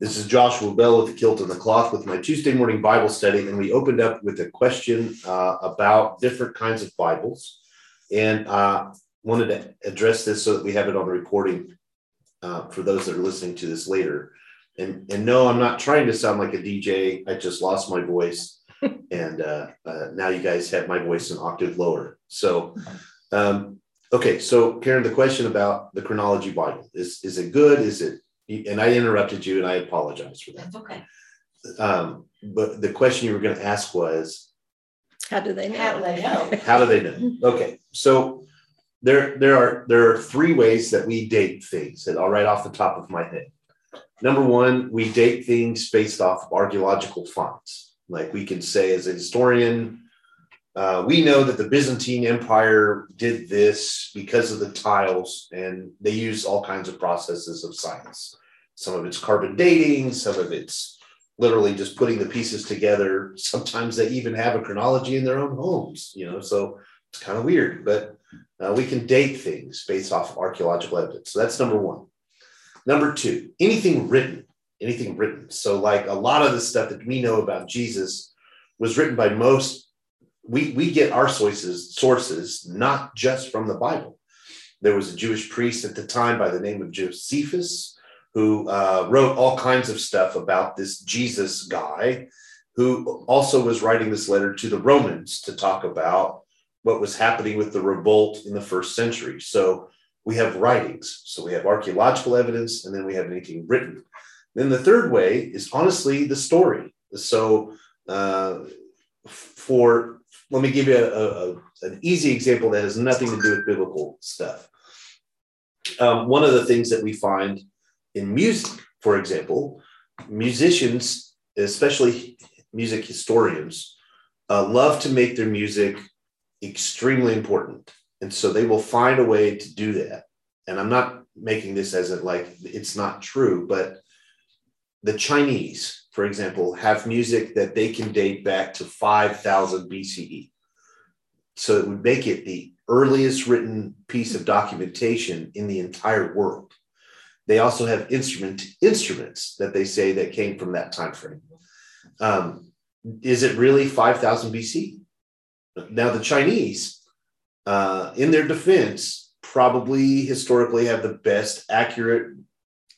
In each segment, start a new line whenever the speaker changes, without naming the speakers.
This is Joshua Bell with the Kilt and the Cloth with my Tuesday morning Bible study. And we opened up with a question uh, about different kinds of Bibles. And uh, wanted to address this so that we have it on recording uh, for those that are listening to this later. And, and no, I'm not trying to sound like a DJ. I just lost my voice. and uh, uh, now you guys have my voice an octave lower. So, um, okay. So, Karen, the question about the chronology Bible is, is it good? Is it and I interrupted you, and I apologize for that.
That's okay.
Um, but the question you were going to ask was,
How do they
How do
know?
they know?
how do they know? Okay, so there there are there are three ways that we date things that I'll write off the top of my head. Number one, we date things based off of archaeological finds. Like we can say, as a historian, uh, we know that the Byzantine Empire did this because of the tiles, and they use all kinds of processes of science. Some of it's carbon dating, some of it's literally just putting the pieces together. Sometimes they even have a chronology in their own homes, you know, so it's kind of weird, but uh, we can date things based off of archaeological evidence. So that's number one. Number two, anything written, anything written. So, like a lot of the stuff that we know about Jesus was written by most we we get our sources sources not just from the Bible. There was a Jewish priest at the time by the name of Josephus who uh, wrote all kinds of stuff about this Jesus guy, who also was writing this letter to the Romans to talk about what was happening with the revolt in the first century. So we have writings, so we have archaeological evidence, and then we have anything written. Then the third way is honestly the story. So uh, for let me give you a, a, an easy example that has nothing to do with biblical stuff. Um, one of the things that we find in music, for example, musicians, especially music historians, uh, love to make their music extremely important. And so they will find a way to do that. And I'm not making this as a like it's not true, but the Chinese, for example, have music that they can date back to 5000 BCE. So it would make it the earliest written piece of documentation in the entire world. They also have instrument instruments that they say that came from that time frame. Um, is it really 5000 BC? Now the Chinese, uh, in their defense, probably historically have the best accurate,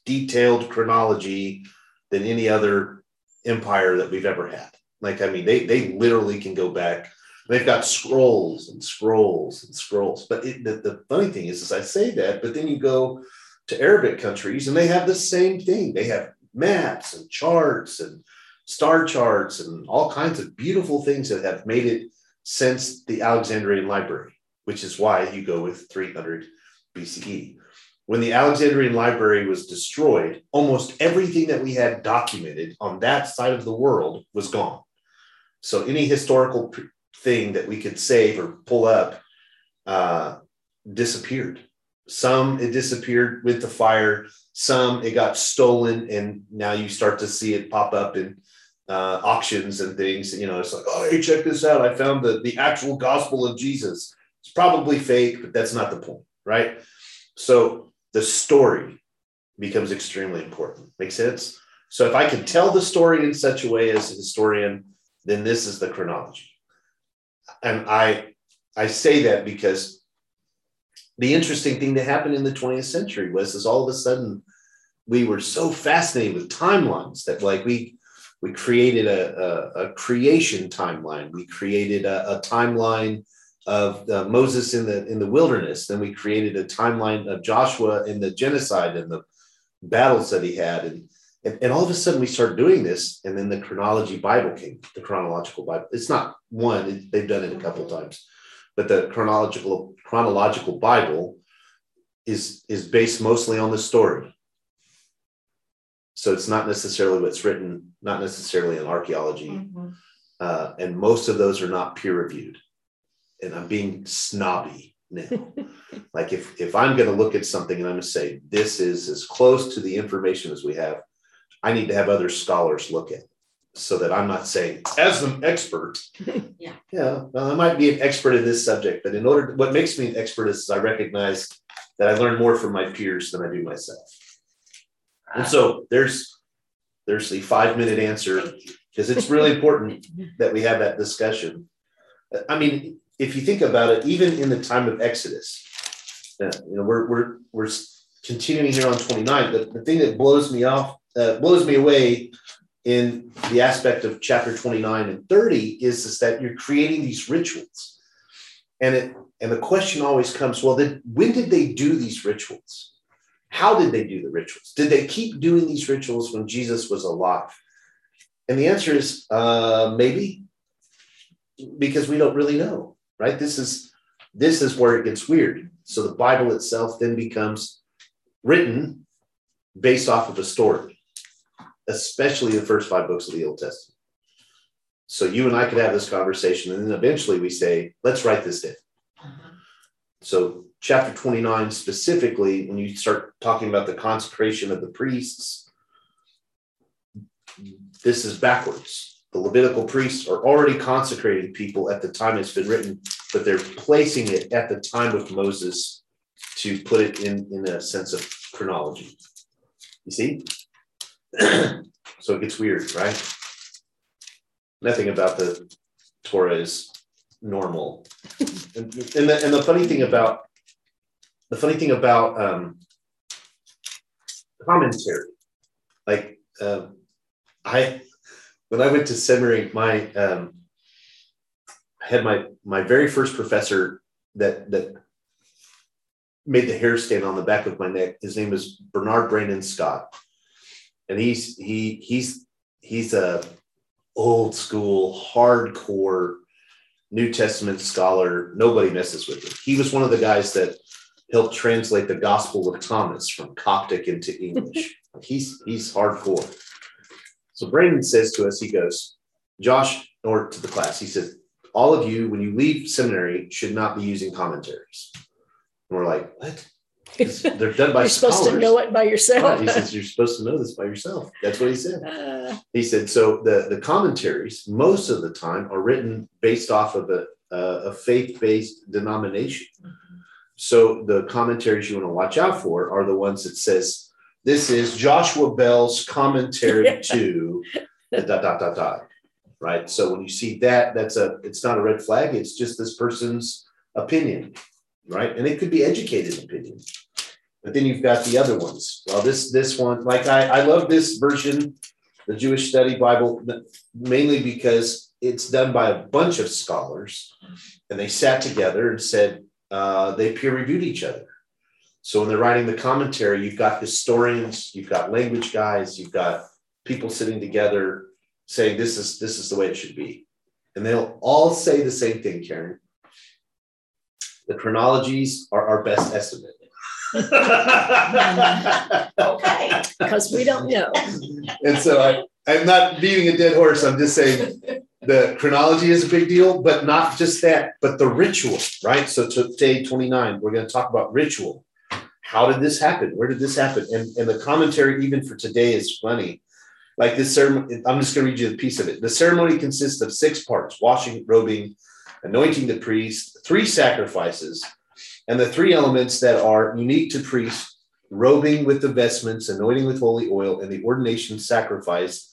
detailed chronology than any other empire that we've ever had. Like, I mean, they they literally can go back. They've got scrolls and scrolls and scrolls. But it, the, the funny thing is, is I say that, but then you go to Arabic countries and they have the same thing. They have maps and charts and star charts and all kinds of beautiful things that have made it since the Alexandrian library, which is why you go with 300 BCE. When the Alexandrian library was destroyed, almost everything that we had documented on that side of the world was gone. So any historical thing that we could save or pull up uh, disappeared. Some it disappeared with the fire. Some it got stolen, and now you start to see it pop up in uh, auctions and things. You know, it's like, oh, hey, check this out! I found the the actual gospel of Jesus. It's probably fake, but that's not the point, right? So the story becomes extremely important. Make sense? So if I can tell the story in such a way as a historian, then this is the chronology. And I I say that because the interesting thing that happened in the 20th century was is all of a sudden we were so fascinated with timelines that like we we created a, a, a creation timeline. We created a, a timeline of uh, Moses in the in the wilderness. Then we created a timeline of Joshua in the genocide and the battles that he had. And, and, and all of a sudden we started doing this. And then the chronology Bible came, the chronological Bible. It's not one, it, they've done it a couple times, but the chronological chronological Bible is is based mostly on the story. So it's not necessarily what's written, not necessarily in archaeology.
Mm-hmm.
Uh, and most of those are not peer reviewed and I'm being snobby now. like if if I'm going to look at something and I'm going to say this is as close to the information as we have, I need to have other scholars look at it so that I'm not saying as an expert.
Yeah.
Yeah. Well, I might be an expert in this subject, but in order, to, what makes me an expert is I recognize that I learn more from my peers than I do myself. And so there's there's the five minute answer because it's really important that we have that discussion. I mean, if you think about it, even in the time of Exodus, uh, you know, we're we're we're continuing here on 29. The, the thing that blows me off, uh, blows me away in the aspect of chapter 29 and 30 is, is that you're creating these rituals. And it and the question always comes, well, then when did they do these rituals? How did they do the rituals? Did they keep doing these rituals when Jesus was alive? And the answer is uh, maybe, because we don't really know, right? This is this is where it gets weird. So the Bible itself then becomes written based off of a story, especially the first five books of the Old Testament. So you and I could have this conversation, and then eventually we say, let's write this down. Mm-hmm. So, chapter 29 specifically, when you start talking about the consecration of the priests, this is backwards. The Levitical priests are already consecrating people at the time it's been written, but they're placing it at the time of Moses to put it in, in a sense of chronology. You see? so it gets weird, right? Nothing about the Torah is normal. and, and, the, and the funny thing about the funny thing about um, commentary, like uh, I when I went to seminary, my um, I had my my very first professor that that made the hair stand on the back of my neck. His name is Bernard Brandon Scott, and he's he he's he's a old school hardcore New Testament scholar. Nobody messes with him. He was one of the guys that helped translate the Gospel of Thomas from Coptic into English. he's he's hardcore. So Brandon says to us, he goes, Josh, or to the class, he says, all of you, when you leave seminary, should not be using commentaries. And we're like, what? They're done by
You're supposed
scholars.
to know it by yourself.
Right. He says you're supposed to know this by yourself. That's what he said.
Uh,
He said so. The the commentaries most of the time are written based off of a a faith based denomination. So the commentaries you want to watch out for are the ones that says this is Joshua Bell's commentary to the dot dot dot dot. Right. So when you see that, that's a it's not a red flag. It's just this person's opinion, right? And it could be educated opinion. But then you've got the other ones. Well, this this one, like I, I love this version, the Jewish Study Bible, mainly because it's done by a bunch of scholars, and they sat together and said uh, they peer reviewed each other. So when they're writing the commentary, you've got historians, you've got language guys, you've got people sitting together saying this is this is the way it should be, and they'll all say the same thing, Karen. The chronologies are our best estimate.
Okay.
because we don't know.
And so I, I'm not beating a dead horse. I'm just saying the chronology is a big deal, but not just that, but the ritual, right? So today, 29, we're going to talk about ritual. How did this happen? Where did this happen? And, and the commentary, even for today, is funny. Like this ceremony, I'm just going to read you a piece of it. The ceremony consists of six parts washing, robing, anointing the priest, three sacrifices, and the three elements that are unique to priests robing with the vestments, anointing with holy oil, and the ordination sacrifice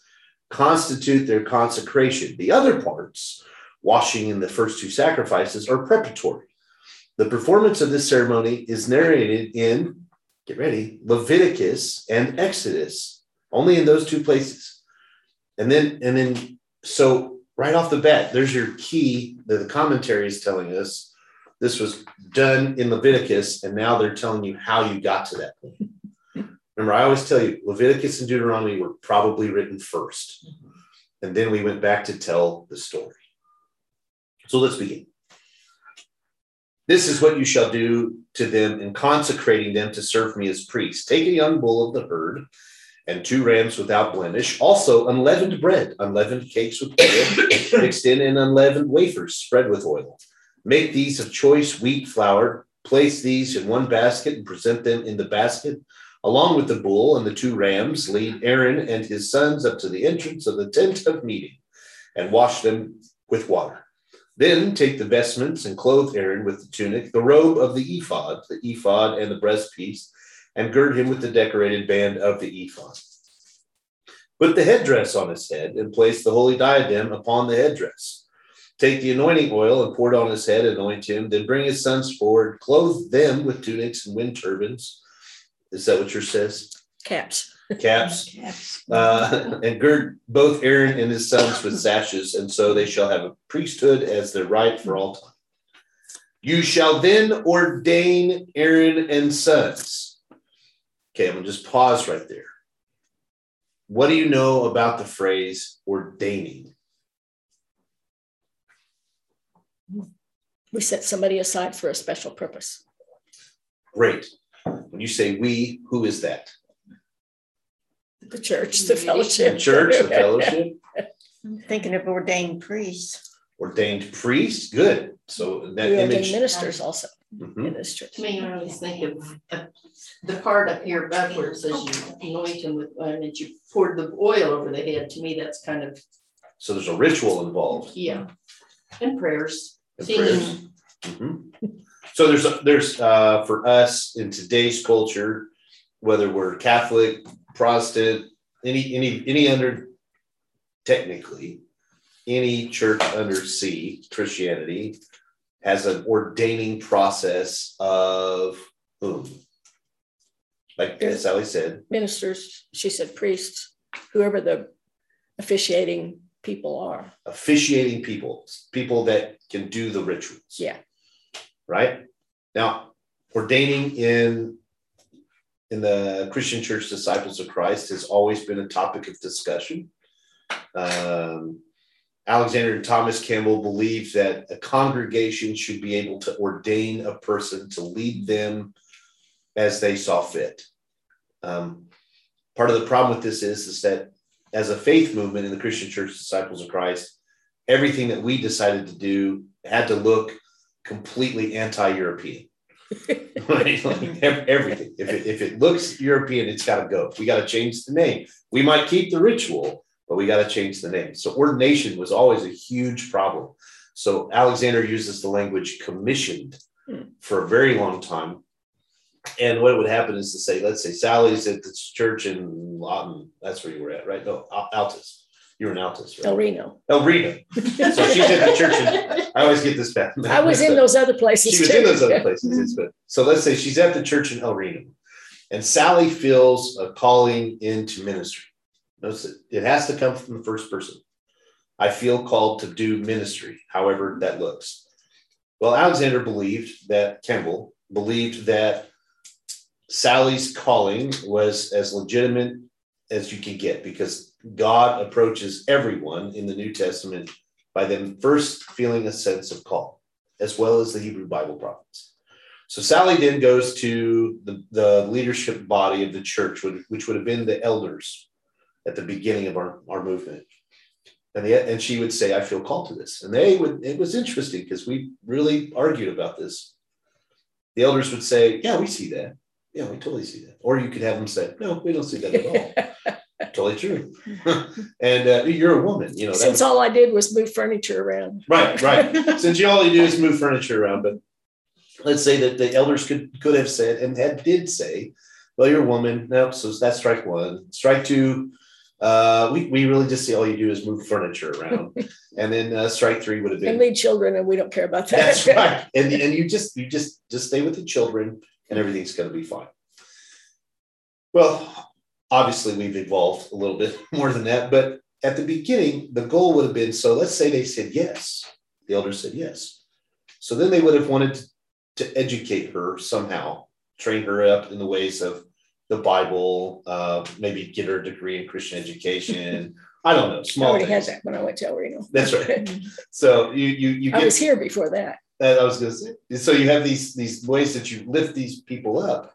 constitute their consecration. The other parts, washing in the first two sacrifices, are preparatory. The performance of this ceremony is narrated in, get ready, Leviticus and Exodus, only in those two places. And then, and then, so right off the bat, there's your key that the commentary is telling us this was done in Leviticus, and now they're telling you how you got to that point. Remember, I always tell you Leviticus and Deuteronomy were probably written first, mm-hmm. and then we went back to tell the story. So let's begin. This is what you shall do to them in consecrating them to serve me as priests. Take a young bull of the herd and two rams without blemish. Also, unleavened bread, unleavened cakes with oil, mixed in, and unleavened wafers spread with oil. Make these of choice wheat flour. Place these in one basket and present them in the basket along with the bull and the two rams. Lead Aaron and his sons up to the entrance of the tent of meeting and wash them with water. Then take the vestments and clothe Aaron with the tunic, the robe of the ephod, the ephod and the breastpiece, and gird him with the decorated band of the ephod. Put the headdress on his head and place the holy diadem upon the headdress. Take the anointing oil and pour it on his head, anoint him. Then bring his sons forward, clothe them with tunics and wind turbans. Is that what yours says?
Caps.
Caps. Uh, and gird both Aaron and his sons with sashes, and so they shall have a priesthood as their right for all time. You shall then ordain Aaron and sons. Okay, I'm gonna just pause right there. What do you know about the phrase ordaining?
We set somebody aside for a special purpose.
Great. When you say we, who is that?
The church, the fellowship.
The church, the fellowship,
I'm thinking of ordained priests.
ordained priest. Good. So that
We
image.
ministers also
Mhm.
in this church.
To me, I always think of the part up here above where it says you anoint him with, oil and you poured the oil over the head. To me, that's kind of,
So there's a ritual involved.
yeah. And prayers,
and
singing.
prayers. Mhm. So there's there's uh, for us in today's culture, whether we're Catholic, Protestant, any any any under technically any church under C Christianity has an ordaining process of whom, like as Sally said,
Ministers, she said priests, whoever the officiating people are.
officiating people, people that can do the rituals.
Yeah.
Right now, ordaining in in the Christian Church Disciples of Christ has always been a topic of discussion. Um, Alexander and Thomas Campbell believed that a congregation should be able to ordain a person to lead them as they saw fit. Um, part of the problem with this is, is that as a faith movement in the Christian Church Disciples of Christ, everything that we decided to do had to look completely anti-European. right? Like ev- everything. If it, if it looks European, it's got to go. We got to change the name. We might keep the ritual, but we got to change the name. So ordination was always a huge problem. So Alexander uses the language commissioned
Hmm.
for a very long time. And what would happen is to say, let's say Sally's at the church in Lawton. That's where you were at, right? No, Al- Altus. You were in Altus,
El? Reno.
El Reno. So she's at the church in I always get this back.
I was in those other places
She was
too.
in those other places. It's good. So let's say she's at the church in El Reno, and Sally feels a calling into ministry. Notice it, it has to come from the first person. I feel called to do ministry, however that looks. Well, Alexander believed that Campbell believed that Sally's calling was as legitimate as you can get because God approaches everyone in the New Testament by them first feeling a sense of call, as well as the Hebrew Bible prophets. So Sally then goes to the, the leadership body of the church, which which would have been the elders at the beginning of our, our movement. And, the, and she would say, I feel called to this. And they would, it was interesting because we really argued about this. The elders would say, Yeah, we see that. Yeah, we totally see that. Or you could have them say, No, we don't see that at all. totally true. and uh, you're a woman, you know.
Since
was-
all I did was move furniture around.
Right, right. Since you all you do is move furniture around, but let's say that the elders could could have said and had did say, well, you're a woman. No, so that's strike one. Strike two, uh, we, we really just see all you do is move furniture around. and then uh, strike three would have been And
lead children, and we don't care about that.
that's right. And and you just you just just stay with the children and everything's gonna be fine. Well, obviously we've evolved a little bit more than that, but at the beginning, the goal would have been so let's say they said yes. The elders said yes. So then they would have wanted to educate her somehow, train her up in the ways of the Bible, uh, maybe get her a degree in Christian education. I don't know, small
already
has
that when I went to El Reno.
That's right. So you you you
I was here before that.
that I was going to say. So you have these these ways that you lift these people up,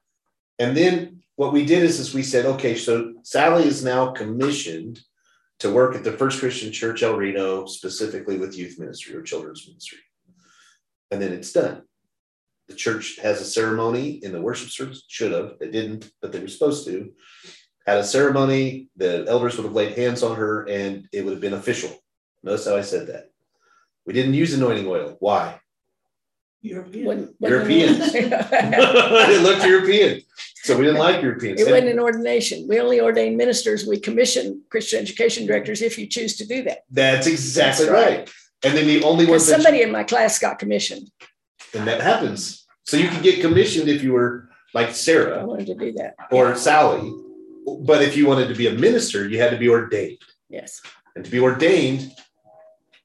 and then what we did is, is we said, okay, so Sally is now commissioned to work at the First Christian Church El Reno, specifically with youth ministry or children's ministry, and then it's done. The church has a ceremony in the worship service. Should have, they didn't, but they were supposed to. Had a ceremony. The elders would have laid hands on her, and it would have been official. Notice how I said that. We didn't use anointing oil. Why?
When- when-
Europeans. it looked European. So we didn't like Europeans.
It wasn't an ordination. We only ordain ministers. We commission Christian education directors if you choose to do that.
That's exactly
That's
right.
right.
And then the only one
somebody in my class got commissioned.
and that happens. So you could get commissioned if you were like Sarah.
I wanted to do that.
or Sally. But if you wanted to be a minister, you had to be ordained.
Yes.
And to be ordained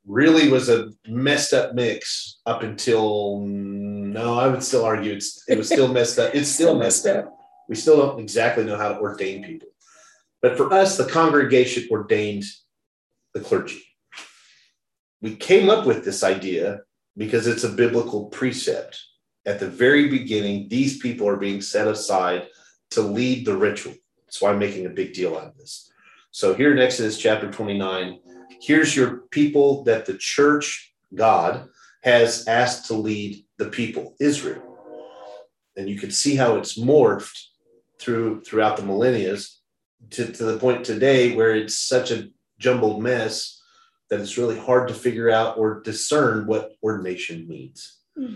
really was a messed up mix up until no, I would still argue it's it was still messed up. It's still messed up. We still don't exactly know how to ordain people. But for us, the congregation ordained the clergy. We came up with this idea because it's a biblical precept. At the very beginning, these people are being set aside to lead the ritual. That's why I'm making a big deal out of this. So here in Exodus chapter 29, here's your people that the church, God, has asked to lead the people, Israel. And you can see how it's morphed through throughout the millennia to, to the point today where it's such a jumbled mess that it's really hard to figure out or discern what ordination means.
Hmm.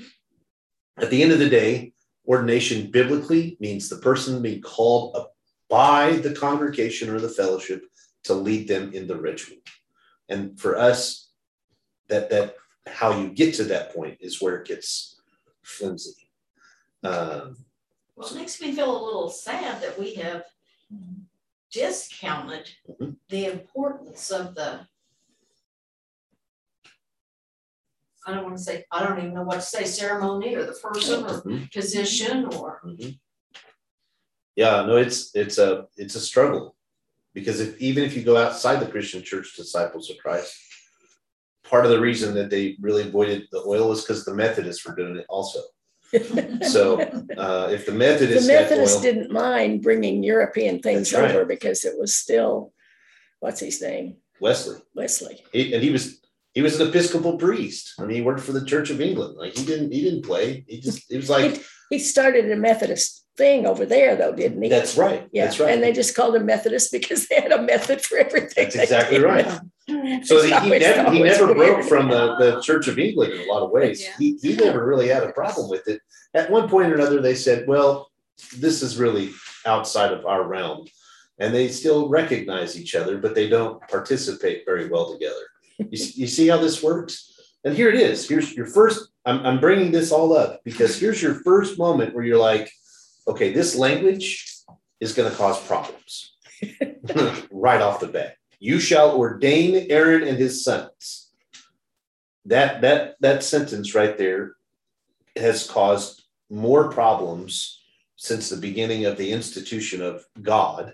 At the end of the day, ordination biblically means the person being called up by the congregation or the fellowship to lead them in the ritual. And for us, that that how you get to that point is where it gets flimsy. Um,
Well, it makes me feel a little sad that we have discounted
Mhm.
the importance of the. I don't want to say, I don't even know what to say, ceremony or the person or
mhm,
position or.
mhm. Yeah, no, it's it's a it's a struggle because if even if you go outside the Christian church disciples of Christ, part of the reason that they really avoided the oil is because the Methodists were doing it also. So uh, if the
The
Methodists had
Methodists
oil,
didn't mind bringing European things
That's right.
over because it was still, what's his name?
Wesley,
Wesley.
he, and he was he was an Episcopal priest. I mean, he worked for the Church of England. Like he didn't he didn't play. He just it was like
He started a Methodist thing over there, though, didn't he?
that's right.
Yeah,
That's right.
and they just called him Methodist because they had a method for everything.
That's
they
exactly
did.
right. So he, he never he never broke from the, the Church of England in a lot of ways.
Yeah.
He he never really had a problem with it. At one point or another, they said, "Well, this is really outside of our realm," and they still recognize each other, but they don't participate very well together. You, you see how this works? And here it is. Here's your first. I'm I'm bringing this all up because here's your first moment where you're like, okay, this language is going to cause problems right off the bat you shall ordain Aaron and his sons. That that that sentence right there has caused more problems since the beginning of the institution of God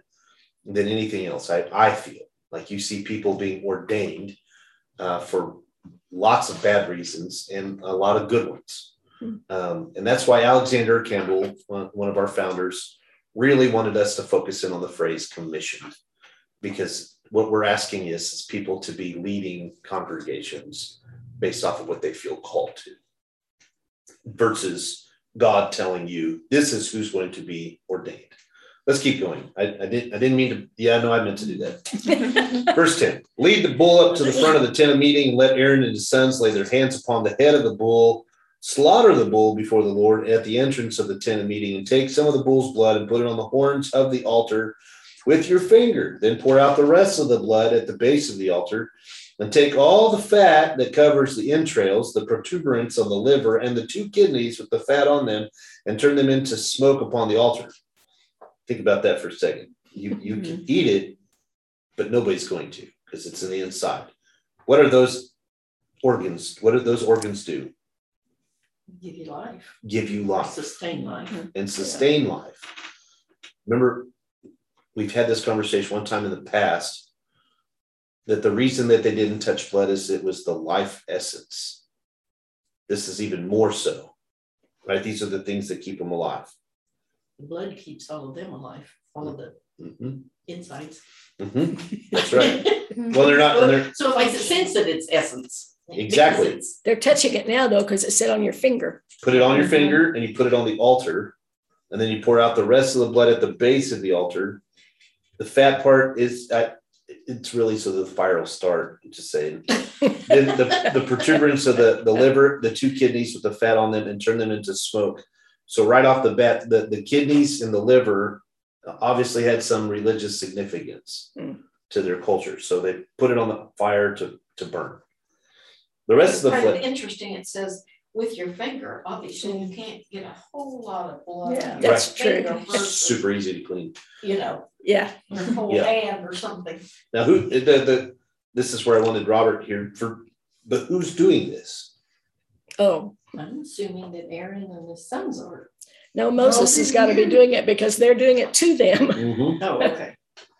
than anything else. I, I feel like you see people being ordained uh, for lots of bad reasons and a lot of good ones.
Hmm.
Um, and that's why Alexander Campbell, one one of our founders, really wanted us to focus in on the phrase commissioned because what we're asking is, is people to be leading congregations based off of what they feel called to versus God telling you this is who's going to be ordained. Let's keep going. I, I didn't I didn't mean to yeah, no, I meant to do that. Verse 10 Lead the bull up to the front of the tent of meeting, and let Aaron and his sons lay their hands upon the head of the bull, slaughter the bull before the Lord at the entrance of the tent of meeting, and take some of the bull's blood and put it on the horns of the altar with your finger. Then pour out the rest of the blood at the base of the altar, and take all the fat that covers the entrails, the protuberance on the liver, and the two kidneys with the fat on them, and turn them into smoke upon the altar. Think about that for a second. You you can mm-hmm. eat it, but nobody's going to because it's in the inside. What are those organs? What do those organs do?
Give you life,
Give you life
sustain life.
and sustain life. Remember, we've had this conversation one time in the past that the reason that they didn't touch blood is it was the life essence. This is even more so, right? These are the things that keep them alive.
The blood keeps all of them alive, all of the
Mhm,
insides.
mhm. That's right. Well, they're not. and they're,
So it makes it sense that it's essence.
Exactly.
It's-
They're touching it now though, because it said on your finger.
put it on your
Mhm.
finger and you put it on the altar, and then you pour out the rest of the blood at the base of the altar. The fat part is uh, it's really so the fire will start. I'm just saying. then the, the protuberance of the, the liver, the two kidneys with the fat on them, and turn them into smoke So right off the bat, the, the kidneys and the liver obviously had some religious significance
Mm.
to their culture. So they put it on the fire to, to burn. The rest
It's
of the
kind of interesting, it says with your finger, obviously you mm. can't get a whole lot of blood.
Yeah,
on your
that's true.
versus,
super easy to clean.
You know,
Yeah,
your whole
Yeah.
hand or something.
Now, who the, the this is where I wanted Robert here for, but who's doing this?
oh,
I'm assuming that Aaron and his sons are.
no, Moses has got to be doing it because they're doing it to them. Mm-hmm.
Oh, okay.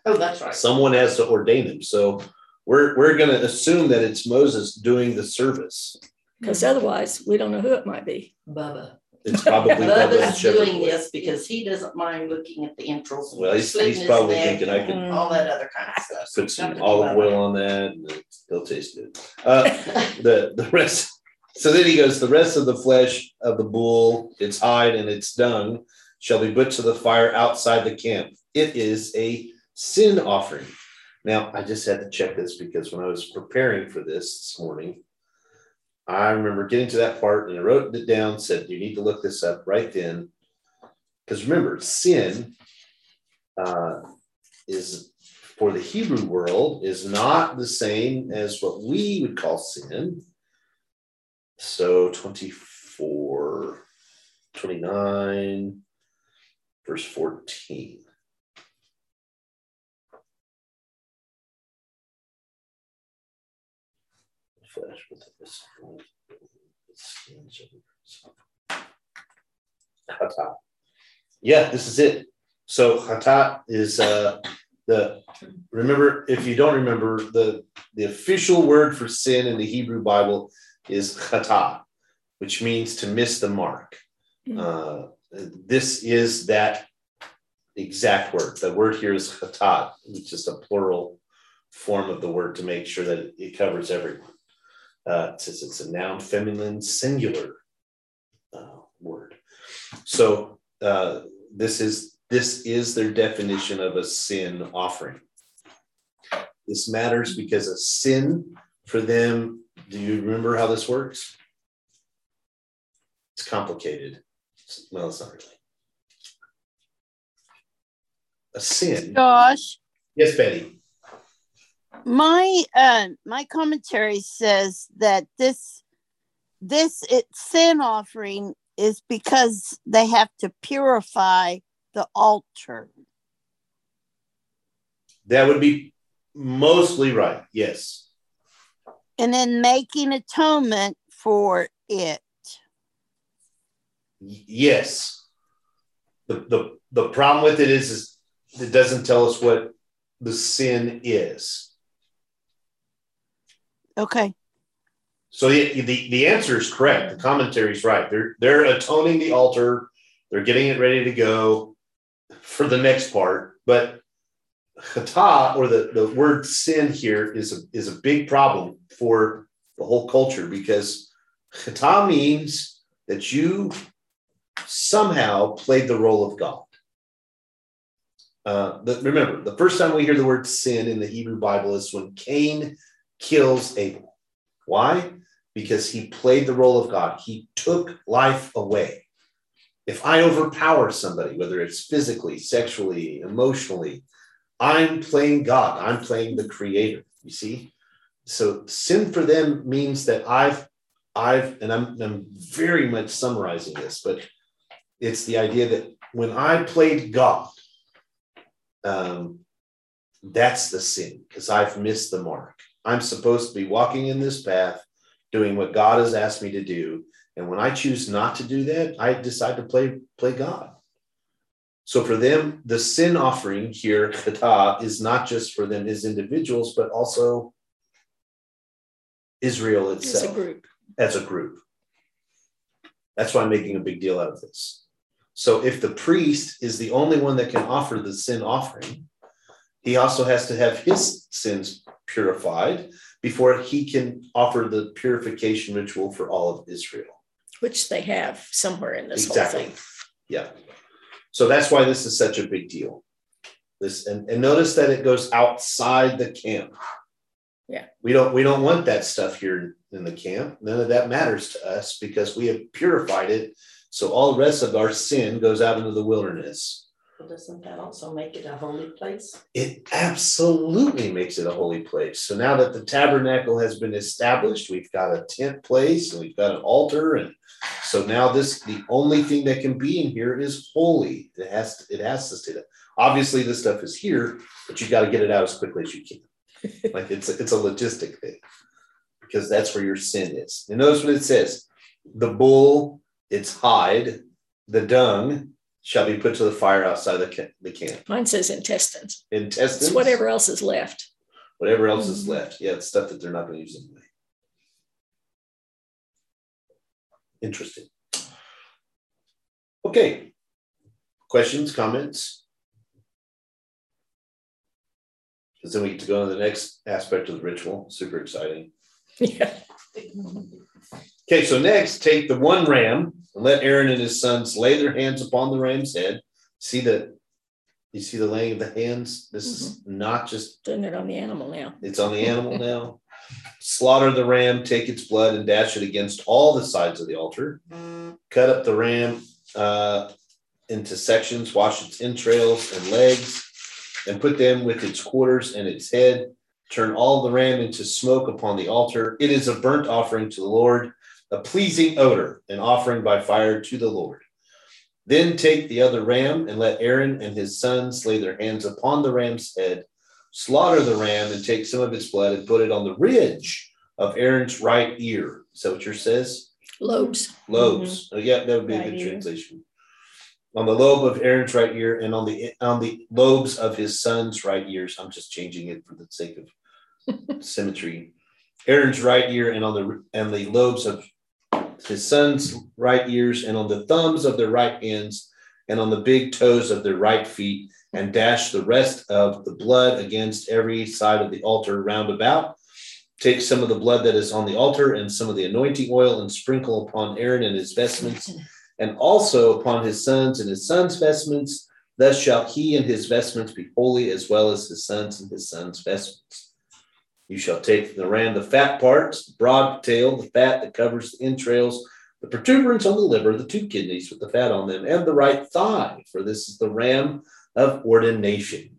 Oh, that's right.
Someone has to ordain them, So we're we're going to assume that it's Moses doing the service.
Because otherwise, we don't know who it might be.
Bubba.
It's probably Bubba the
Bubba's doing
boy.
this because he doesn't mind looking at the entrails.
Well, he's, he's
his
probably
neck
thinking I
and
can
All that other kind of stuff.
put some olive oil on that and it'll taste good. Uh, the the rest. So then he goes. The rest of the flesh of the bull, its hide and its dung, shall be put to the fire outside the camp. It is a sin offering. Now I just had to check this because when I was preparing for this this morning, I remember getting to that part and I wrote it down. Said you need to look this up right then, because remember sin uh, is for the Hebrew world is not the same as what we would call sin. So 24, 29, verse 14. Flesh with this. Hatat. Yeah, this is it. So hatat is uh, the remember if you don't remember the the official word for sin in the Hebrew Bible is chata, which means to miss the mark.
Mm.
Uh, this is that exact word. The word here is chatat, which is a plural form of the word to make sure that it covers everyone. Uh, says it's a noun feminine singular uh, word. So uh, this is this is their definition of a sin offering. This matters because a sin for them. Do you remember how this works? It's complicated. Well, it's not really. A sin.
Josh,
Yes, Betty.
My uh, my commentary says that this this it, sin offering is because they have to purify the altar.
That would be mostly right. Yes.
and then making atonement for it.
Y- Yes. The, the, the problem with it is, is it doesn't tell us what the sin is.
Okay.
So the, the, the answer is correct. The commentary is right. They're, they're atoning the altar. They're getting it ready to go for the next part. But chata, or the, the word sin here, is a, is a big problem for the whole culture because chata means that you somehow played the role of God. Uh, remember, the first time we hear the word sin in the Hebrew Bible is when Cain kills Abel. Why? Because he played the role of God. He took life away. If I overpower somebody, whether it's physically, sexually, emotionally, I'm playing God. I'm playing the creator. You see? So sin for them means that I've, I've, and I'm, I'm very much summarizing this, but it's the idea that when I played God, um, that's the sin because I've missed the mark. I'm supposed to be walking in this path, doing what God has asked me to do. And when I choose not to do that, I decide to play play God. So for them, the sin offering here, chata, is not just for them as individuals, but also Israel
It's
itself
a group.
as a group. That's why I'm making a big deal out of this. So if the priest is the only one that can offer the sin offering, he also has to have his sins purified before he can offer the purification ritual for all of Israel.
which they have somewhere in this
Exactly.
whole thing.
Yeah. So that's why this is such a big deal. This and, and notice that it goes outside the camp.
Yeah.
We don't we don't want that stuff here in the camp. None of that matters to us because we have purified it So all the rest of our sin goes out into the wilderness.
Well, Doesn't that also make it a holy place?
It absolutely makes it a holy place. So now that the tabernacle has been established, we've got a tent place and we've got an altar. And so now this the only thing that can be in here is holy. It has to, it has to stay there. Obviously, this stuff is here, but you got to get it out as quickly as you can. like it's a, it's a logistic thing because that's where your sin is. And notice what it says: the bull, its hide, the dung shall be put to the fire outside the, ca- the camp.
Mine says intestines.
Intestines,
It's whatever else is left.
whatever else is
Mhm.
left. Yeah, it's stuff that they're not going to use anyway. Interesting. Okay. Questions, comments? Because then we get to go to the next aspect of the ritual. Super exciting.
Yeah.
Okay, so next, take the one ram and let Aaron and his sons lay their hands upon the ram's head. See the, you see the laying of the hands? This is not just
Doing it on the animal now.
it's on the animal now. Slaughter the ram, take its blood, and dash it against all the sides of the altar. Cut up the ram uh, into sections, wash its entrails and legs, and put them with its quarters and its head. Turn all the ram into smoke upon the altar. It is a burnt offering to the Lord, a pleasing odor, an offering by fire to the Lord. Then take the other ram and let Aaron and his sons lay their hands upon the ram's head slaughter the ram and take some of its blood and put it on the ridge of Aaron's right ear. Is that what yours says?
Lobes.
Lobes. Mm-hmm. Oh, yeah, that would be a good
ear.
translation. On the lobe of Aaron's right ear and on the on the lobes of his son's right ears. I'm just changing it for the sake of symmetry. Aaron's right ear and on the and the lobes of his son's right ears and on the thumbs of their right hands and on the big toes of their right feet and dash the rest of the blood against every side of the altar round about. Take some of the blood that is on the altar and some of the anointing oil and sprinkle upon Aaron and his vestments, and also upon his sons and his sons' vestments. Thus shall he and his vestments be holy, as well as his sons and his sons' vestments. You shall take the ram the fat parts, the broad tail, the fat that covers the entrails, the protuberance on the liver, the two kidneys with the fat on them, and the right thigh, for this is the ram of ordination.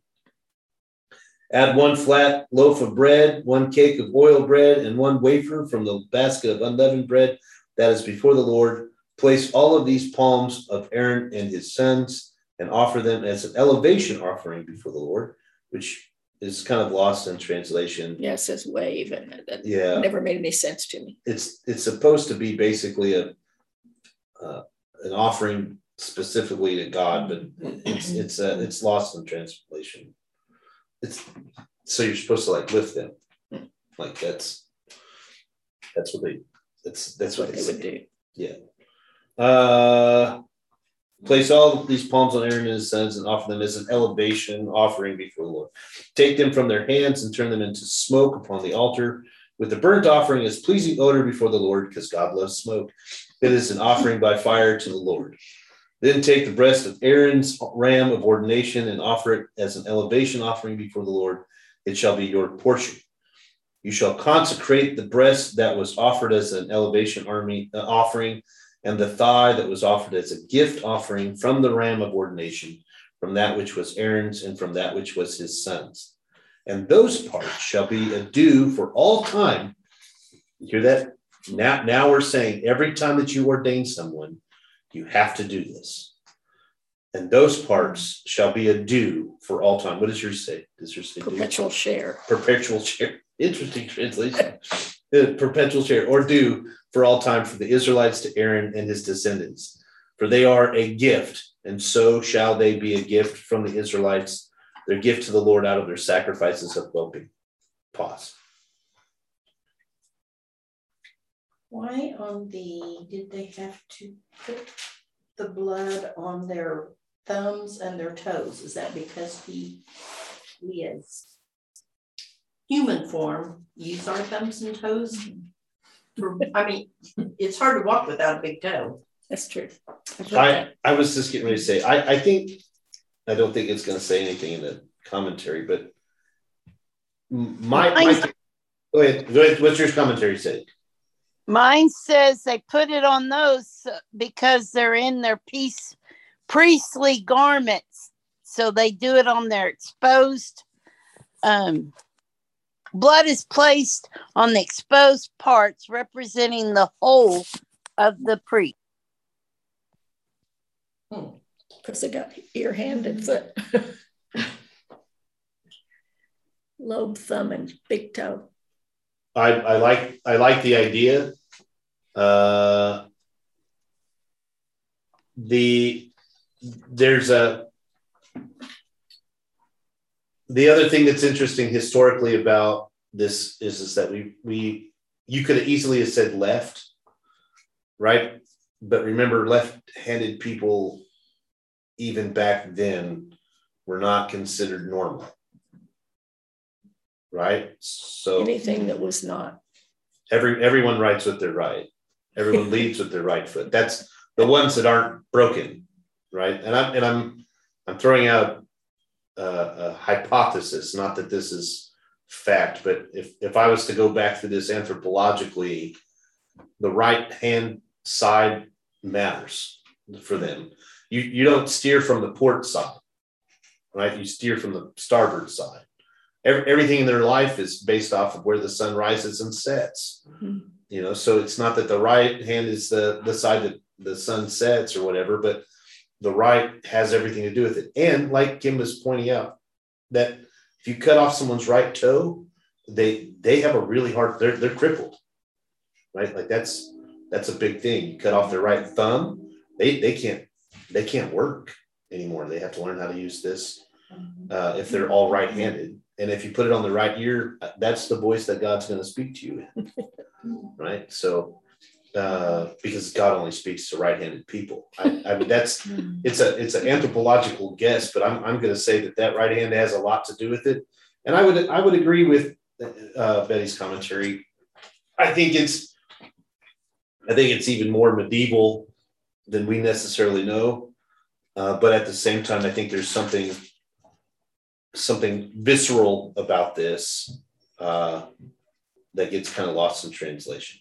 Add one flat loaf of bread, one cake of oil bread, and one wafer from the basket of unleavened bread that is before the Lord. Place all of these palms of Aaron and his sons and offer them as an elevation offering before the Lord, which is kind of lost in translation.
Yeah, it says wave, and that-
Yeah,
never made any sense to me.
it's it's supposed to be basically a uh, an offering specifically to God, but it's it's uh, it's lost in translation. It's so you're supposed to like lift them, like that's that's what they that's that's what
What
they
they would do.
Uh, place all these palms on Aaron and his sons and offer them as an elevation offering before the Lord. Take them from their hands and turn them into smoke upon the altar. With the burnt offering as pleasing odor before the Lord, because God loves smoke. It is an offering by fire to the Lord. Then take the breast of Aaron's ram of ordination and offer it as an elevation offering before the Lord. It shall be your portion. You shall consecrate the breast that was offered as an elevation army uh, offering, and the thigh that was offered as a gift offering from the ram of ordination, from that which was Aaron's and from that which was his son's. And those parts shall be a due for all time. You hear that? Now, now we're saying every time that you ordain someone, you have to do this. And those parts shall be a due for all time. What does yours say? Does yours say due?
Perpetual share.
perpetual share. Interesting translation. Uh, perpetual share or due for all time for the Israelites to Aaron and his descendants. For they are a gift, and so shall they be a gift from the Israelites, their gift to the Lord out of their sacrifices of well being. Pause.
Why on the, did they have to put the blood on their thumbs and their toes? Is that because he, we as human form use our thumbs and toes? Mm-hmm. For, I mean, it's hard to walk without a big toe.
That's true. I've
I. I was just getting ready to say, I, I think, I don't think it's going to say anything in the commentary, but my, my go ahead. Go ahead. What's your commentary say?
Mine says they put it on those because they're in their peace priestly garments. So they do it on their exposed um blood is placed on the exposed parts representing the whole of the priest.
Because they got ear, hand, and foot. Lobe, thumb, and big toe.
I, I like I like the idea. Uh, the there's a the other thing that's interesting historically about this is is that we we you could have easily have said left, right? But remember, left-handed people even back then were not considered normal right? So
Anything that was not.
every everyone writes with their right. Everyone leads with their right foot. That's the ones that aren't broken, right? And I'm and I'm I'm throwing out a, a hypothesis, not that this is fact, but if if I was to go back to this anthropologically, the right hand side matters for them. You you don't steer from the port side, right? You steer from the starboard side every, everything in their life is based off of where the sun rises and sets.
Mhm.
You know, so it's not that the right hand is the the side that the sun sets or whatever, but the right has everything to do with it. And like Kim was pointing out, that if you cut off someone's right toe, they they have a really hard they're they're crippled, right? Like that's that's a big thing. You cut off their right thumb, they they can't they can't work anymore. They have to learn how to use this uh, if they're all right-handed. And if you put it on the right ear, that's the voice that God's going to speak to you in, right? So, uh, because God only speaks to right-handed people. I, I mean, that's it's a it's an anthropological guess, but I'm I'm going to say that that right hand has a lot to do with it. And I would I would agree with uh, Betty's commentary. I think it's I think it's even more medieval than we necessarily know. Uh, but at the same time, I think there's something something visceral about this uh, that gets kind of lost in translation.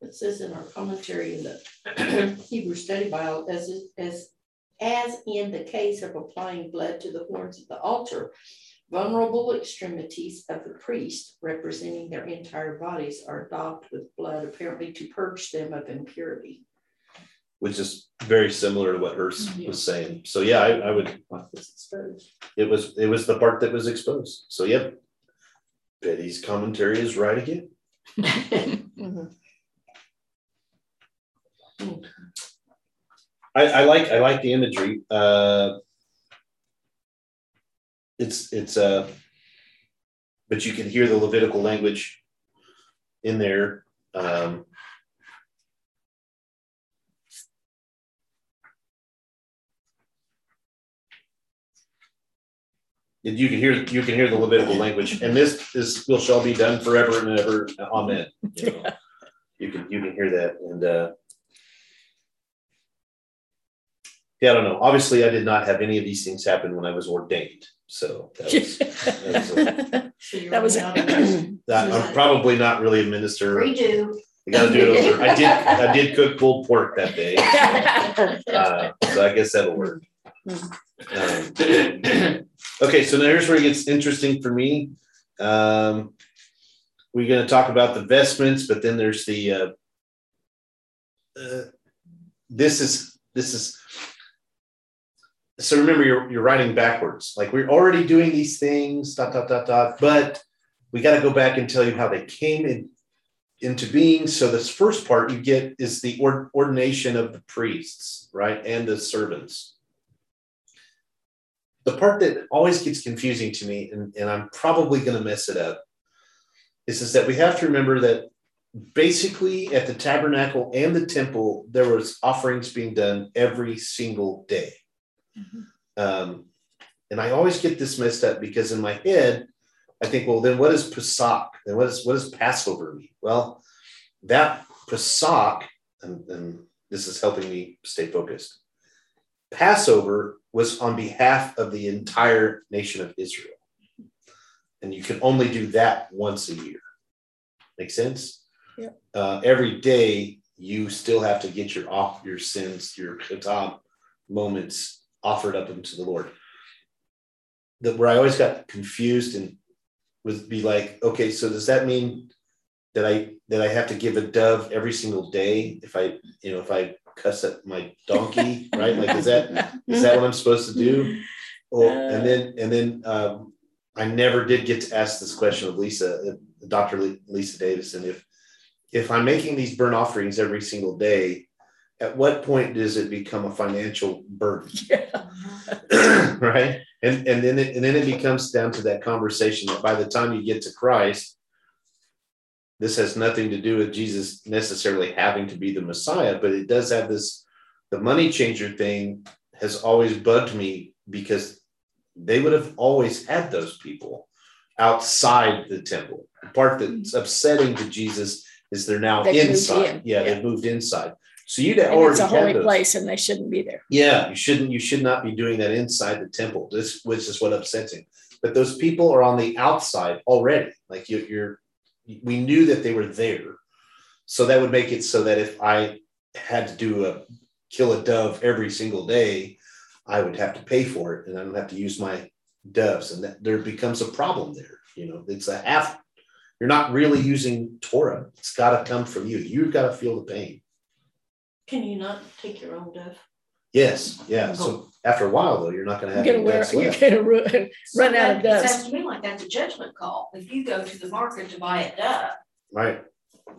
It says in our commentary in the Hebrew Study Bible, as as as in the case of applying blood to the horns of the altar, vulnerable extremities of the priest, representing their entire bodies, are daubed with blood, apparently to purge them of impurity.
which is very similar to what Hurst was saying. So yeah, I, I would.
What was exposed?
It was it was the part that was exposed. So yep, Betty's commentary is right again.
Mhm.
I, I like I like the imagery. Uh, it's it's uh, but you can hear the Levitical language in there. Um, you can hear you can hear the Levitical language, and this is will shall be done forever and ever. Amen. You, know, you can you can hear that, and uh, yeah, I don't know. Obviously, I did not have any of these things happen when I was ordained, so that was, that was a-
So
That was-
running
that, I'm probably not really a minister.
Redo.
I got to do it over. I did I did cook pulled pork that day, uh, so I guess that'll work. Um, okay, so now here's where it gets interesting for me. Um, we're going to talk about the vestments, but then there's the. Uh, uh, this is this is. So remember, you're you're writing backwards. Like we're already doing these things, dot dot dot dot. But we got to go back and tell you how they came in into being. So this first part you get is the ord- ordination of the priests, right, and the servants the part that always gets confusing to me, and, and I'm probably going to mess it up, is, is that we have to remember that basically at the tabernacle and the temple, there was offerings being done every single day. Um, and I always get this messed up because in my head, I think, well, then what is Pesach? Then what is what does Passover mean? Well, that Pesach, and, and this is helping me stay focused. Passover was on behalf of the entire nation of Israel. And you can only do that once a year. Make sense?
Yep.
Uh, every day you still have to get your off your sins, your katam moments offered up into the Lord. That where I always got confused and would be like, okay, so does that mean that I that I have to give a dove every single day if I you know if I cuss at my donkey, right? Like is that is that what I'm supposed to do? Or and then and then um, I never did get to ask this question of Lisa, uh, Dr. Lisa Davison, if if I'm making these burnt offerings every single day, at what point does it become a financial burden?
Yeah.
right? And and then it and then it becomes down to that conversation that by the time you get to Christ, this has nothing to do with Jesus necessarily having to be the Messiah, but it does have this the money changer thing has always bugged me because they would have always had those people outside the temple. The part that's upsetting to Jesus is they're now
They've
inside. Yeah,
Yeah.
they've moved inside. So you'd
And
already
it's a holy
those.
place and they shouldn't be there.
Yeah, you shouldn't. You should not be doing that inside the temple. This, which is what upsets him. But those people are on the outside already. Like you, you're, we knew that they were there, so that would make it so that if I had to do a kill a dove every single day, I would have to pay for it, and I don't have to use my doves, and that there becomes a problem there. You know, it's a half. You're not really using Torah. It's got to come from you. You've got to feel the pain.
Can you not take your own dove?
Yes, yeah. So after a while, though, you're not going to
You're
have
gonna
any
wear, you're
left.
gonna ru-
So
run out of
that- It
dust.
sounds to me like that's a judgment call. If you go to the market to buy a dove,
Right.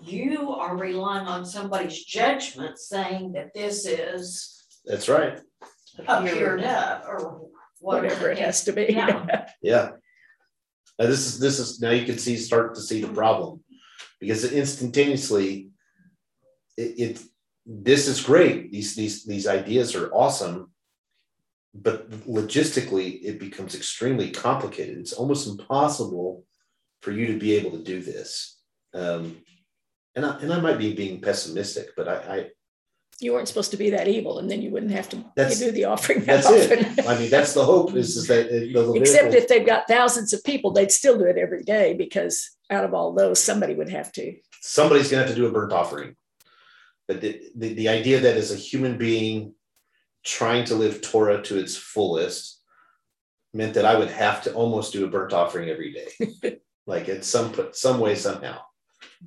you are relying on somebody's judgment saying that this is
That's right.
a pure dove or
whatever it has to be.
Yeah.
Yeah. Now this is this is now you can see start to see the problem because instantaneously it, it this is great. These these these ideas are awesome, but logistically it becomes extremely complicated. It's almost impossible for you to be able to do this. Um, and I, and I might be being pessimistic, but I, I
You weren't supposed to be that evil and then you wouldn't have to do the offering that
that's it. I mean, that's the hope is, is that uh, the
Except if they've got thousands of people, they'd still do it every day because out of all those, somebody would have to.
somebody's gonna have to do a burnt offering. But the, the, the idea that as a human being trying to live Torah to its fullest meant that I would have to almost do a burnt offering every day. like in some put some way, somehow.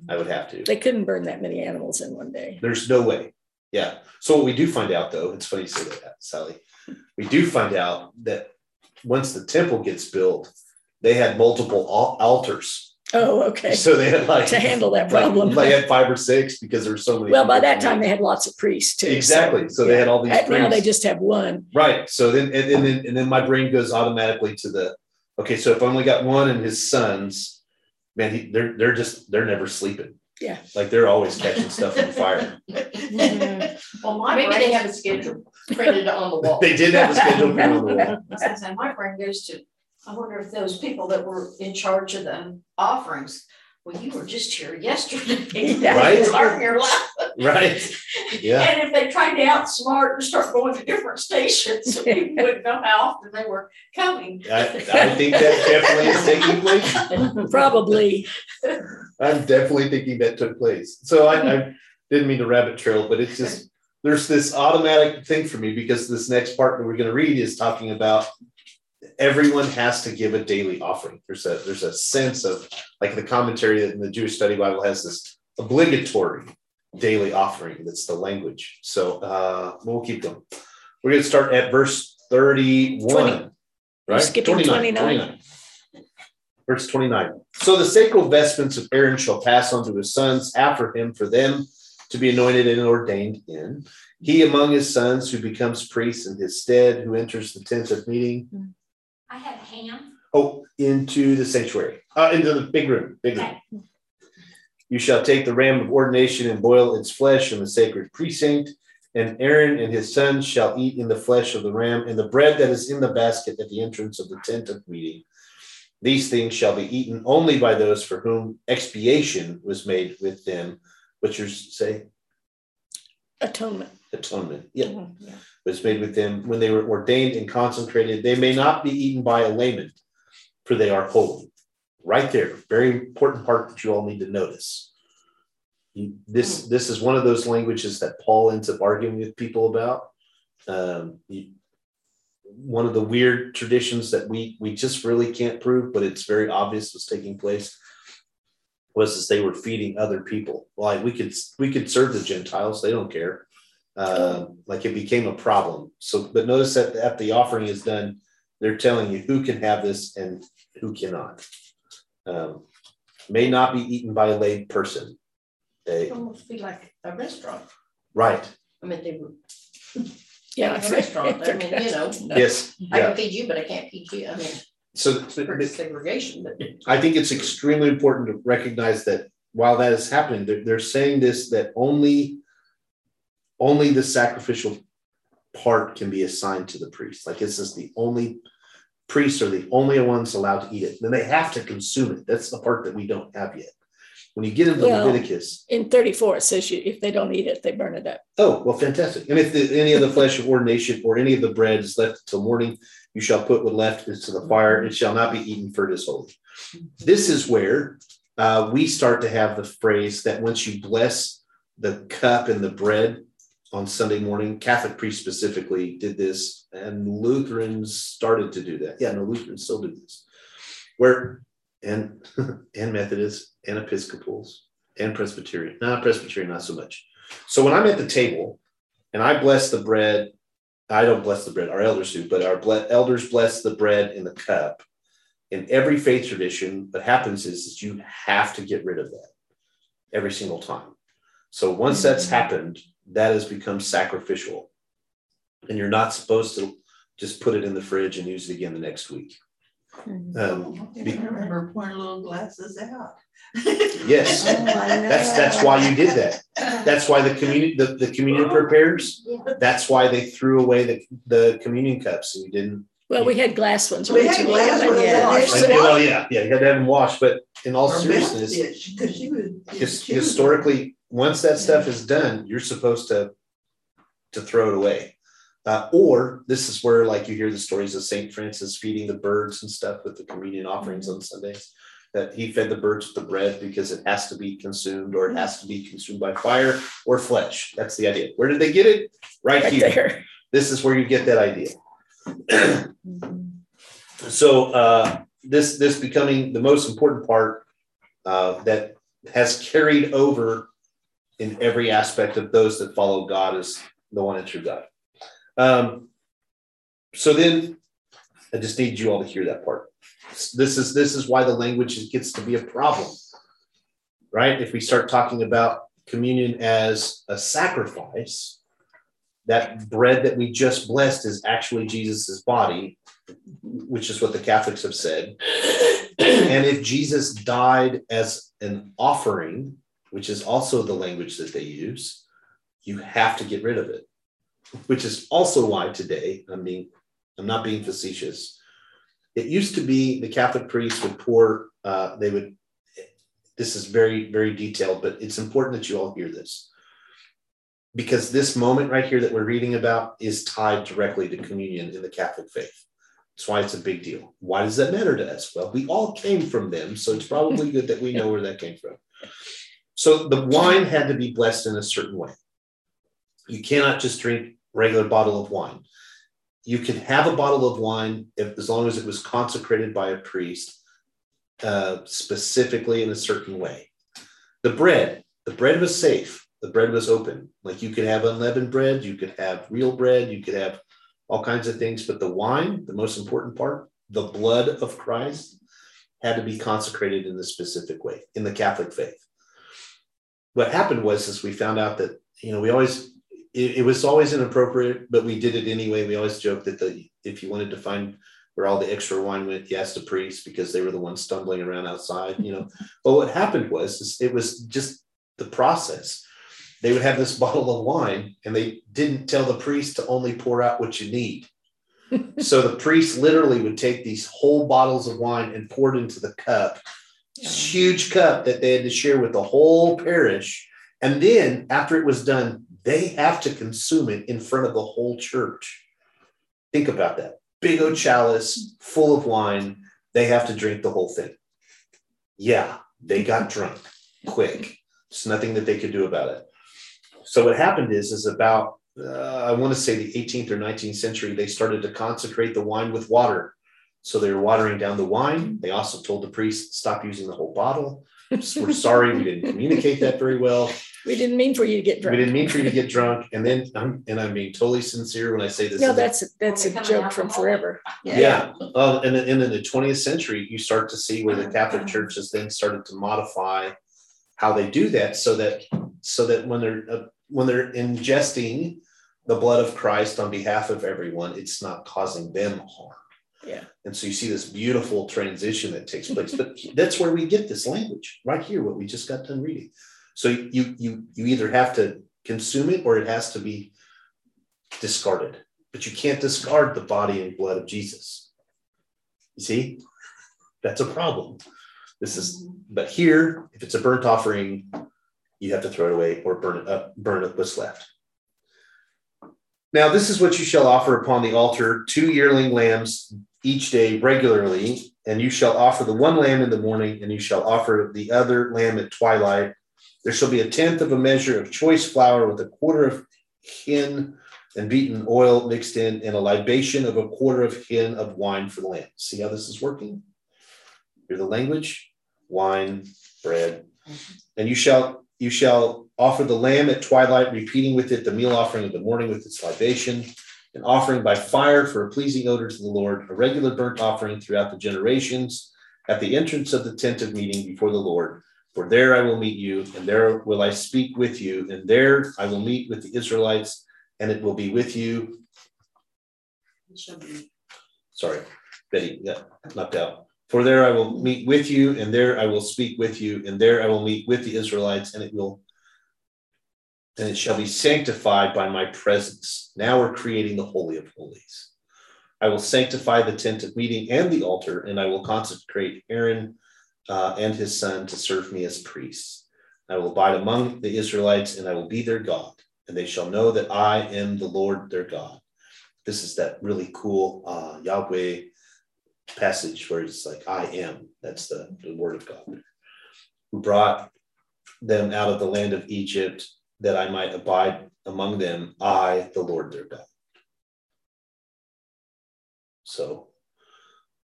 I would have to.
They couldn't burn that many animals in one day.
There's no way. Yeah. So what we do find out though, it's funny you say that, Sally. We do find out that once the temple gets built, they had multiple al- altars.
Oh, okay.
So they had like
To handle that
like-
problem.
They had five or six because there were so many.
Well, by that time they had lots of priests too. so,
Exactly. So they had all these
At- Now they just have one.
Right. So then and, and then and then my brain goes automatically to the okay, so if I only got one and his sons, man, he, they're they're just they're never sleeping.
Yeah.
Like they're always catching stuff on fire. Mm-hmm.
Well, my
Maybe they have a schedule printed on the wall.
They did have a schedule put on the wall.
I was my brain goes to, I wonder if those people that were in charge of the offerings, well, you were just here yesterday.
Right.
Learn your lesson.
Right. Yeah.
And if they tried to outsmart and start going to different stations, so people wouldn't know how often they were coming.
I, I think that definitely is taking place.
Probably.
I'm definitely thinking that took place. So I, I didn't mean to rabbit trail, but it's just there's this automatic thing for me because this next part that we're going to read is talking about everyone has to give a daily offering. There's a there's a sense of like the commentary that in the Jewish Study Bible has this obligatory daily offering. That's the language. So uh, we'll keep going. We're going to start at verse 31.
20.
Right?
skipping 29.
Verse 29. So the sacred vestments of Aaron shall pass on to his sons after him for them to be anointed and ordained in. He among his sons who becomes priest in his stead, who enters the tent of meeting,
I had a ham.
oh, into the sanctuary, uh, into the big room, big room. You shall take the ram of ordination and boil its flesh in the sacred precinct. And Aaron and his sons shall eat in the flesh of the ram and the bread that is in the basket at the entrance of the tent of meeting. These things shall be eaten only by those for whom expiation was made with them. Butchers say
Atonement.
Atonement. Yeah,
Mhm, yeah.
was made with them when they were ordained and consecrated. They may not be eaten by a layman, for they are holy. Right there, very important part that you all need to notice. You, this this is one of those languages that Paul ends up arguing with people about. Um, you, one of the weird traditions that we we just really can't prove, but it's very obvious was taking place was as they were feeding other people. Like we could we could serve the Gentiles, they don't care. Um, like it became a problem. So, but notice that after the offering is done, they're telling you who can have this and who cannot. Um, may not be eaten by a lay person.
It
They-
almost be like a restaurant.
right.
I mean, they were
Yeah.
a restaurant. I mean, you know,
Yes.
I
Yeah.
can feed you, but I can't feed you. I mean,
So
pretty segregation, but.
I think it's extremely important to recognize that while that is happening, they're, they're saying this that only only the sacrificial part can be assigned to the priest. Like this is the only priests are the only ones allowed to eat it. Then they have to consume it. That's the part that we don't have yet. When you get into
Well-
Leviticus,
In thirty-four, it says you, if they don't eat it, they burn it up.
oh well, fantastic. And if the, any of the flesh of ordination or any of the bread is left till morning, you shall put what left into the fire. It shall not be eaten, for it is holy. This is where uh, we start to have the phrase that once you bless the cup and the bread on Sunday morning, Catholic priests specifically did this, and Lutherans started to do that. Yeah, no, Lutherans still do this. Where and and Methodists and Episcopals and Presbyterian, not Presbyterian, not so much. So when I'm at the table and I bless the bread, I don't bless the bread, our elders do, but our ble- elders bless the bread in the cup. In every faith tradition, what happens is, is you have to get rid of that every single time. So once that's happened, that has become sacrificial. And you're not supposed to just put it in the fridge and use it again the next week. Um,
I remember pouring little glasses out.
yes,
Oh,
that's that's why you did that. That's why the communion the, the communion preparers, that's why they threw away the, the communion cups and you didn't
Well, we had glass ones.
We had glass ones,
yeah,
yeah.
Like, well, yeah, yeah, you had to have them washed, but in all
Or
seriousness,
Cause she was.
his,
she was-
historically, once that stuff is done, you're supposed to to throw it away. Uh, or this is where, like, you hear the stories of Saint Francis feeding the birds and stuff with the communion offerings on Sundays. That he fed the birds with the bread because it has to be consumed, or it has to be consumed by fire or flesh. That's the idea. Where did they get it? Right,
right
here.
there.
This is where you get that idea. so uh, this this becoming the most important part uh, that has carried over in every aspect of those that follow God as the one and true God. Um, so then, I just need you all to hear that part. This is this is why the language gets to be a problem, right? If we start talking about communion as a sacrifice, that bread that we just blessed is actually Jesus's body, which is what the Catholics have said. and if Jesus died as an offering, which is also the language that they use, you have to get rid of it. Which is also why today, I'm being, I'm not being facetious. It used to be the Catholic priests would pour, uh, they would, this is very, very detailed, but it's important that you all hear this because this moment right here that we're reading about is tied directly to communion in the Catholic faith. That's why it's a big deal. Why does that matter to us? Well, we all came from them, so it's probably good that we know where that came from. So the wine had to be blessed in a certain way. You cannot just drink regular bottle of wine. You can have a bottle of wine if, as long as it was consecrated by a priest, uh, specifically in a certain way. The bread, the bread was safe. The bread was open. Like you could have unleavened bread, you could have real bread, you could have all kinds of things. But the wine, the most important part, the blood of Christ, had to be consecrated in a specific way in the Catholic faith. What happened was, is we found out that you know we always it, it was always inappropriate, but we did it anyway. We always joked that the if you wanted to find where all the extra wine went, you asked the priest because they were the ones stumbling around outside, you know. but what happened was is it was just the process they would have this bottle of wine and they didn't tell the priest to only pour out what you need. so the priest literally would take these whole bottles of wine and pour it into the cup, huge cup that they had to share with the whole parish. And then after it was done, they have to consume it in front of the whole church. Think about that. Big old chalice full of wine. They have to drink the whole thing. Yeah, they got drunk quick. There's nothing that they could do about it. So what happened is, is about uh, I want to say the 18th or 19th century, they started to consecrate the wine with water. So they were watering down the wine. They also told the priest stop using the whole bottle. We're sorry we didn't communicate that very well.
We didn't mean for you to get drunk.
We didn't mean for you to get drunk. And then I'm and I'm being totally sincere when I say this.
No,
And then-
that's, that's a joke from
alcoholic.
forever.
yeah. Uh, and then and in the 20th century, you start to see where the Catholic Church has then started to modify how they do that so that so that when they're uh, when they're ingesting the blood of Christ on behalf of everyone, it's not causing them harm.
Yeah.
And so you see this beautiful transition that takes place. But that's where we get this language right here, what we just got done reading. So you you you either have to consume it or it has to be discarded. But you can't discard the body and blood of Jesus. You see, that's a problem. This is, but here, if it's a burnt offering, you have to throw it away or burn it up, burn up what's left. Now, this is what you shall offer upon the altar two yearling lambs each day regularly, and you shall offer the one lamb in the morning, and you shall offer the other lamb at twilight. There shall be a tenth of a measure of choice flour with a quarter of hin and beaten oil mixed in, and a libation of a quarter of hin of wine for the lamb. See how this is working? Hear the language: wine, bread, mm-hmm. and you shall you shall offer the lamb at twilight, repeating with it the meal offering of the morning with its libation, an offering by fire for a pleasing odor to the Lord, a regular burnt offering throughout the generations, at the entrance of the tent of meeting before the Lord. For there I will meet you, and there will I speak with you, and there I will meet with the Israelites, and it will be with you. Sorry, Betty yeah, knocked out. For there I will meet with you, and there I will speak with you, and there I will meet with the Israelites, and it will and it shall be sanctified by my presence. Now we're creating the Holy of Holies. I will sanctify the tent of meeting and the altar, and I will consecrate Aaron uh, and his son to serve me as priests. I will abide among the Israelites, and I will be their God, and they shall know that I am the Lord their God. This is that really cool uh, Yahweh passage where it's like, I am. That's the, the word of God. Who brought them out of the land of Egypt that I might abide among them, I, the Lord their God. So,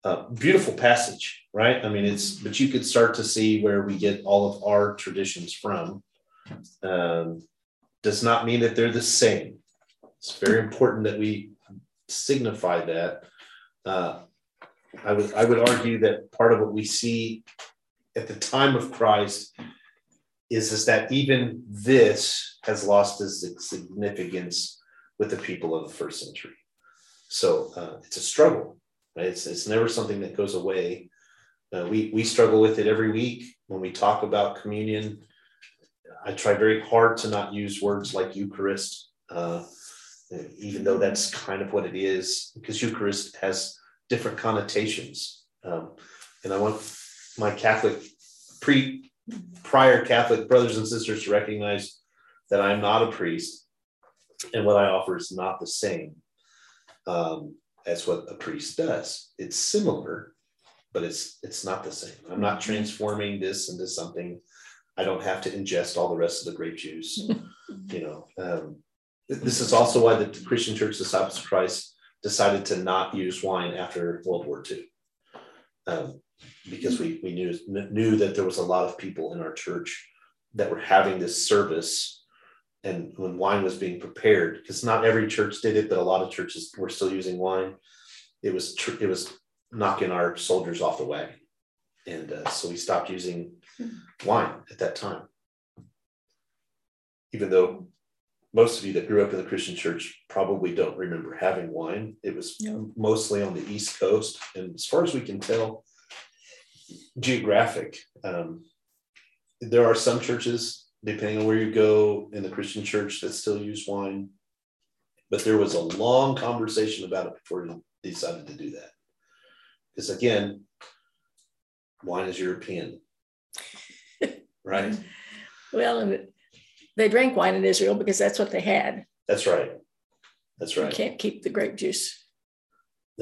uh, beautiful passage, right? I mean, it's, but you could start to see where we get all of our traditions from. Um, does not mean that they're the same. It's very important that we signify that. Uh, I would, I would argue that part of what we see at the time of Christ is, is that even this has lost its significance with the people of the first century. So uh, it's a struggle. Right? It's, it's never something that goes away. Uh, we, we struggle with it every week when we talk about communion. I try very hard to not use words like Eucharist, uh, even though that's kind of what it is, because Eucharist has different connotations. Um, and I want my Catholic pre prior Catholic brothers and sisters to recognize that I'm not a priest and what I offer is not the same um, as what a priest does. It's similar, but it's it's not the same. I'm not transforming this into something. I don't have to ingest all the rest of the grape juice. you know, um, this is also why the Christian Church Disciples of Christ decided to not use wine after World War II. Um, because we, we knew, knew that there was a lot of people in our church that were having this service and when wine was being prepared because not every church did it but a lot of churches were still using wine. It was tr- it was knocking our soldiers off the wagon. And uh, so we stopped using wine at that time. Even though most of you that grew up in the christian church probably don't remember having wine it was
No.
mostly on the east coast. And as far as we can tell geographic. Um, there are some churches, depending on where you go in the Christian church, that still use wine. But there was a long conversation about it before they decided to do that. Because again, wine is European, right?
Well, they drank wine in Israel because that's what they had.
That's right. That's right.
You can't keep the grape juice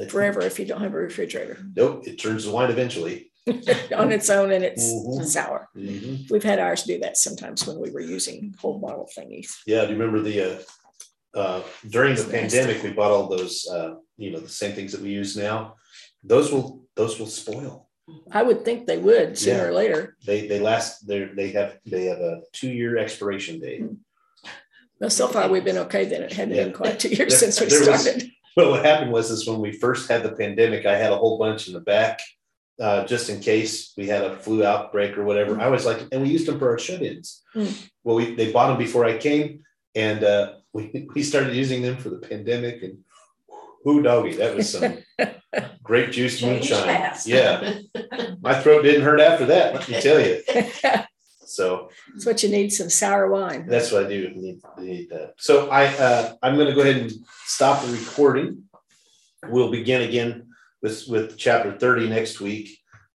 forever if you don't have a refrigerator.
Nope, it turns to wine eventually.
on its own and it's
Mhm.
sour.
Mhm.
We've had ours do that sometimes when we were using whole bottle thingies.
Yeah, do you remember the, uh, uh, during the pandemic, we bought all those, uh, you know, the same things that we use now. Those will, those will spoil.
I would think they would sooner
Yeah.
or later.
They, they last, they they have, they have a two-year expiration date.
Now, so far, we've been okay then. It hadn't been
Yeah.
quite two years
There-
since we
there was-
started.
But what happened was is when we first had the pandemic, I had a whole bunch in the back. Uh, just in case we had a flu outbreak or whatever. I was like, and we used them for our shut-ins.
Mm.
Well, we, they bought them before I came and, uh, we, we started using them for the pandemic and whoo doggy, that was some grape juice moonshine. Yeah, my throat didn't hurt after that, let me tell you. So that's
what you need, some sour wine.
that's what I do, need, need that. So I, uh, I'm gonna go ahead and stop the recording. We'll begin again with, with chapter thirty next week.